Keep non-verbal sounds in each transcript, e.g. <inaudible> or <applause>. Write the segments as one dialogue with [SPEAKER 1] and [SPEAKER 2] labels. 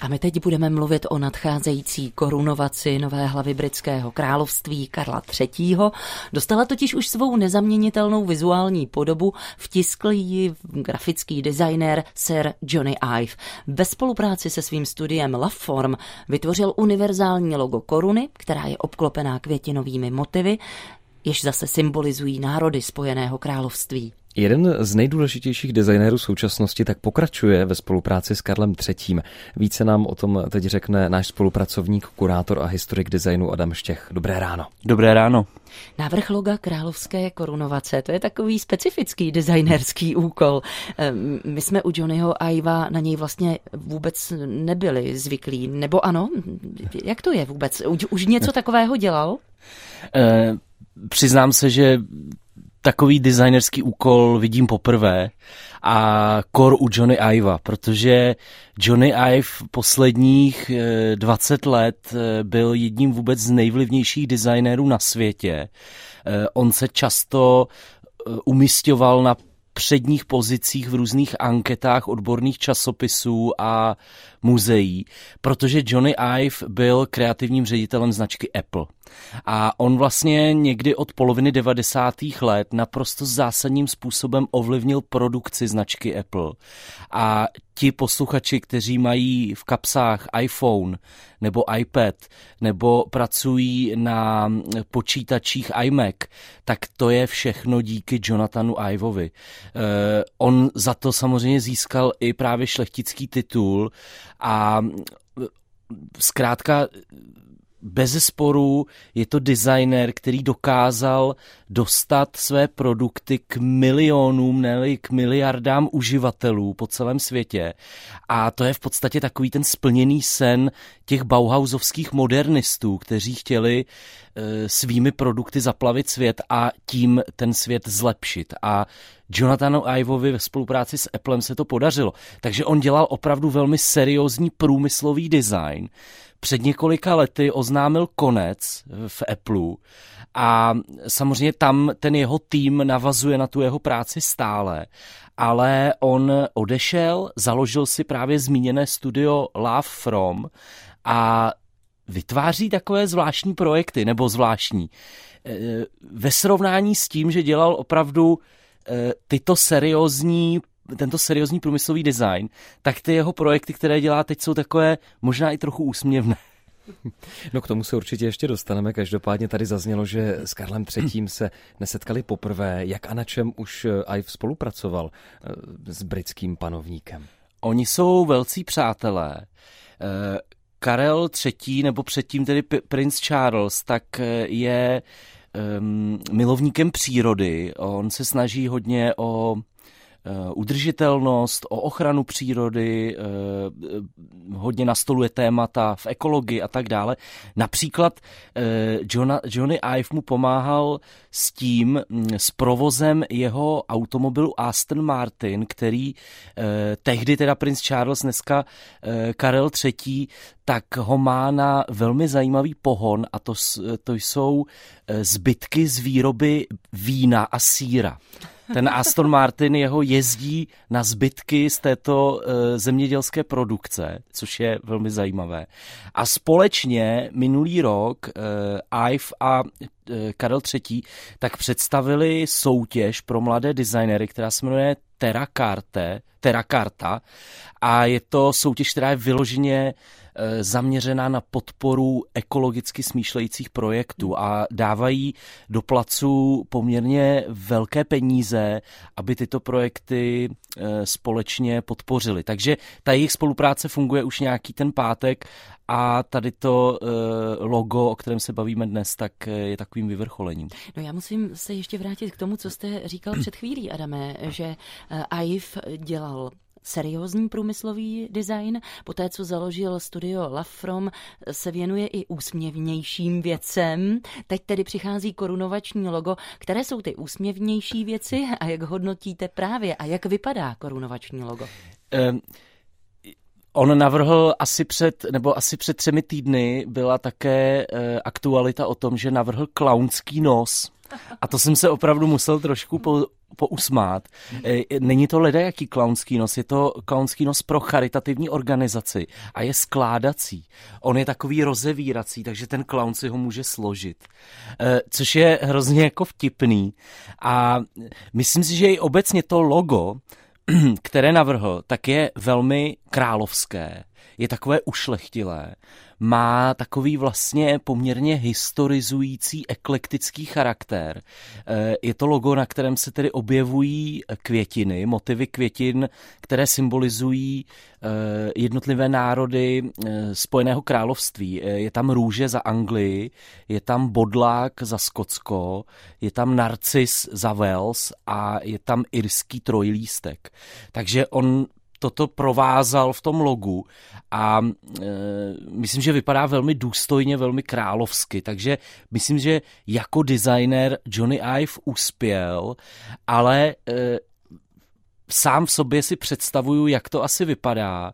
[SPEAKER 1] A my teď budeme mluvit o nadcházející korunovaci nové hlavy britského království Karla III. Dostala totiž už svou nezaměnitelnou vizuální podobu, vtiskl ji grafický designér Sir Johnny Ive. Ve spolupráci se svým studiem Loveform vytvořil univerzální logo koruny, která je obklopená květinovými motivy, jež zase symbolizují národy Spojeného království.
[SPEAKER 2] Jeden z nejdůležitějších designérů současnosti tak pokračuje ve spolupráci s Karlem III. Více nám o tom teď řekne náš spolupracovník, kurátor a historik designu Adam Štěch. Dobré ráno.
[SPEAKER 3] Dobré ráno.
[SPEAKER 1] Návrh loga královské korunovace, to je takový specifický designerský úkol. Ehm, my jsme u Johnnyho Iva na něj vlastně vůbec nebyli zvyklí, nebo ano? Jak to je vůbec? Už něco takového dělal?
[SPEAKER 3] E, přiznám se, že takový designerský úkol vidím poprvé a kor u Johnny Iva, protože Johnny Ive posledních 20 eh, let eh, byl jedním vůbec z nejvlivnějších designérů na světě. Eh, on se často umistoval na předních pozicích v různých anketách odborných časopisů a muzeí, protože Johnny Ive byl kreativním ředitelem značky Apple. A on vlastně někdy od poloviny 90. let naprosto zásadním způsobem ovlivnil produkci značky Apple. A ti posluchači, kteří mají v kapsách iPhone nebo iPad nebo pracují na počítačích iMac, tak to je všechno díky Jonathanu Ivovi. Eh, on za to samozřejmě získal i právě šlechtický titul a zkrátka bez sporu je to designer, který dokázal dostat své produkty k milionům, ne k miliardám uživatelů po celém světě. A to je v podstatě takový ten splněný sen těch Bauhausovských modernistů, kteří chtěli e, svými produkty zaplavit svět a tím ten svět zlepšit. A Jonathanu Ivovi ve spolupráci s Applem se to podařilo. Takže on dělal opravdu velmi seriózní průmyslový design, před několika lety oznámil konec v Apple a samozřejmě tam ten jeho tým navazuje na tu jeho práci stále, ale on odešel, založil si právě zmíněné studio Love From a vytváří takové zvláštní projekty, nebo zvláštní. E, ve srovnání s tím, že dělal opravdu tyto seriózní tento seriózní průmyslový design, tak ty jeho projekty, které dělá teď, jsou takové možná i trochu úsměvné. <laughs>
[SPEAKER 2] No k tomu se určitě ještě dostaneme. Každopádně tady zaznělo, že s Karlem III. se nesetkali poprvé. Jak a na čem už Ive spolupracoval eh, s britským panovníkem?
[SPEAKER 3] Oni jsou velcí přátelé. Eh, Karel III. nebo předtím tedy princ Charles, tak eh, je um, milovníkem přírody. On se snaží hodně o udržitelnost, o ochranu přírody, eh, hodně nastoluje témata v ekologii a tak dále. Například eh, Johnny Ive mu pomáhal s tím, mm, s provozem jeho automobilu Aston Martin, který tehdy teda princ Charles, dneska Karel III, tak ho má na velmi zajímavý pohon a to, to jsou zbytky z výroby vína a síra. Ten Aston Martin jeho jezdí na zbytky z této uh, zemědělské produkce, což je velmi zajímavé. A společně minulý rok uh, Ive a Karel III. tak představili soutěž pro mladé designery, která se jmenuje Terra Carte, Terra Carta a je to soutěž, která je vyloženě Eh, zaměřená na podporu ekologicky smýšlejících projektů a dávají do placu poměrně velké peníze, aby tyto projekty eh, společně podpořili. Takže ta jejich spolupráce funguje už nějaký ten pátek a tady to uh, logo, o kterém se bavíme dnes, tak je takovým vyvrcholením.
[SPEAKER 1] No já musím se ještě vrátit k tomu, co jste říkal před chvílí, Adame, že AIF dělal seriózní průmyslový design. Poté, co založil studio Lafrom, se věnuje i úsměvnějším věcem. Teď tedy přichází korunovační logo. Které jsou ty úsměvnější věci a jak hodnotíte právě a jak vypadá korunovační logo? Um...
[SPEAKER 3] On navrhl asi před, nebo asi před třemi týdny byla také e, aktualita o tom, že navrhl klaunský nos. A to jsem se opravdu musel trošku po, pousmát. E, není to leda jaký klaunský nos, je to klaunský nos pro charitativní organizaci a je skládací. On je takový rozevírací, takže ten klaun si ho může složit. E, což je hrozně jako vtipný. A myslím si, že i obecně to logo, <clears throat> které navrhl, tak je velmi královské. Je takové ušlechtilé má takový vlastně poměrně historizující eklektický charakter. Eh, je to logo, na kterém se tedy objevují květiny, motivy květin, které symbolizují eh, jednotlivé národy eh, Spojeného království. Je tam růže za Anglii, je tam bodlák za Skotsko, je tam narcis za Wales a je tam irský trojlístek. Takže on toto provázal v tom logu a e, myslím, že vypadá velmi důstojně, velmi královsky, takže myslím, že jako designer Johnny Ive uspěl, ale e, sám v sobě si představuju, jak to asi vypadá,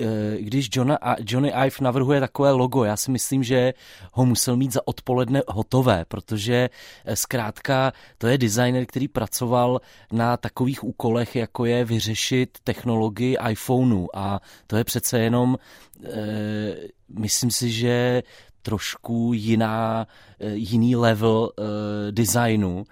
[SPEAKER 3] eh, když Johna, Johnny Ive navrhuje takové logo. Já si myslím, že ho musel mít za odpoledne hotové, protože eh, zkrátka to je designer, který pracoval na takových úkolech, jako je vyřešit technologii iPhoneu a to je přece jenom, eh, myslím si, že trošku jiná, jiný level designu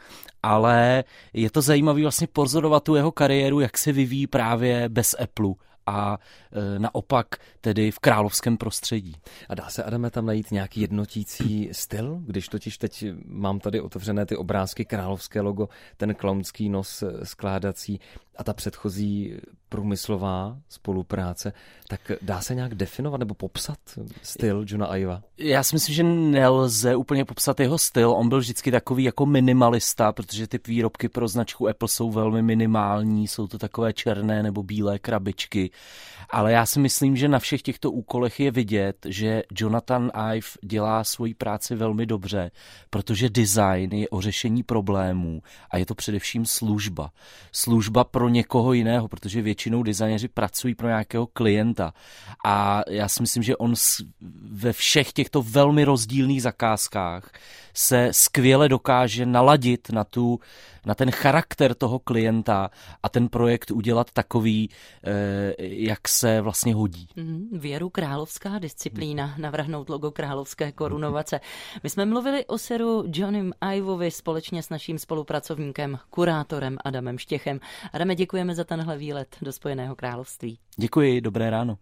[SPEAKER 3] ale je to zajímavé vlastně pozorovat tu jeho kariéru, jak se vyvíjí právě bez Apple a e, naopak tedy v královském prostředí.
[SPEAKER 2] A dá se, Adame, tam najít nějaký jednotící styl? Když totiž teď mám tady otevřené ty obrázky, královské logo, ten klaunský nos skládací a ta předchozí průmyslová spolupráce, tak dá se nějak definovat nebo popsat styl Johna Iva?
[SPEAKER 3] Já si myslím, že nelze úplně popsat jeho styl. On byl vždycky takový jako minimalista, protože ty výrobky pro značku Apple jsou velmi minimální, jsou to takové černé nebo bílé krabičky. Ale já si myslím, že na všech těchto úkolech je vidět, že Jonathan Ive dělá svoji práci velmi dobře, protože design je o řešení problémů a je to především služba. Služba pro někoho jiného, protože většinou designéři pracují pro nějakého klienta. A já si myslím, že on ve všech těchto velmi rozdílných zakázkách se skvěle dokáže naladit na, tu, na ten charakter toho klienta a ten projekt udělat takový, eh, jak se vlastně hodí.
[SPEAKER 1] Mm, věru královská disciplína, navrhnout logo královské korunovace. My jsme mluvili o seru Johnem Ivovi společně s naším spolupracovníkem, kurátorem Adamem Štěchem. Adame, děkujeme za tenhle výlet do Spojeného království.
[SPEAKER 3] Děkuji, dobré ráno.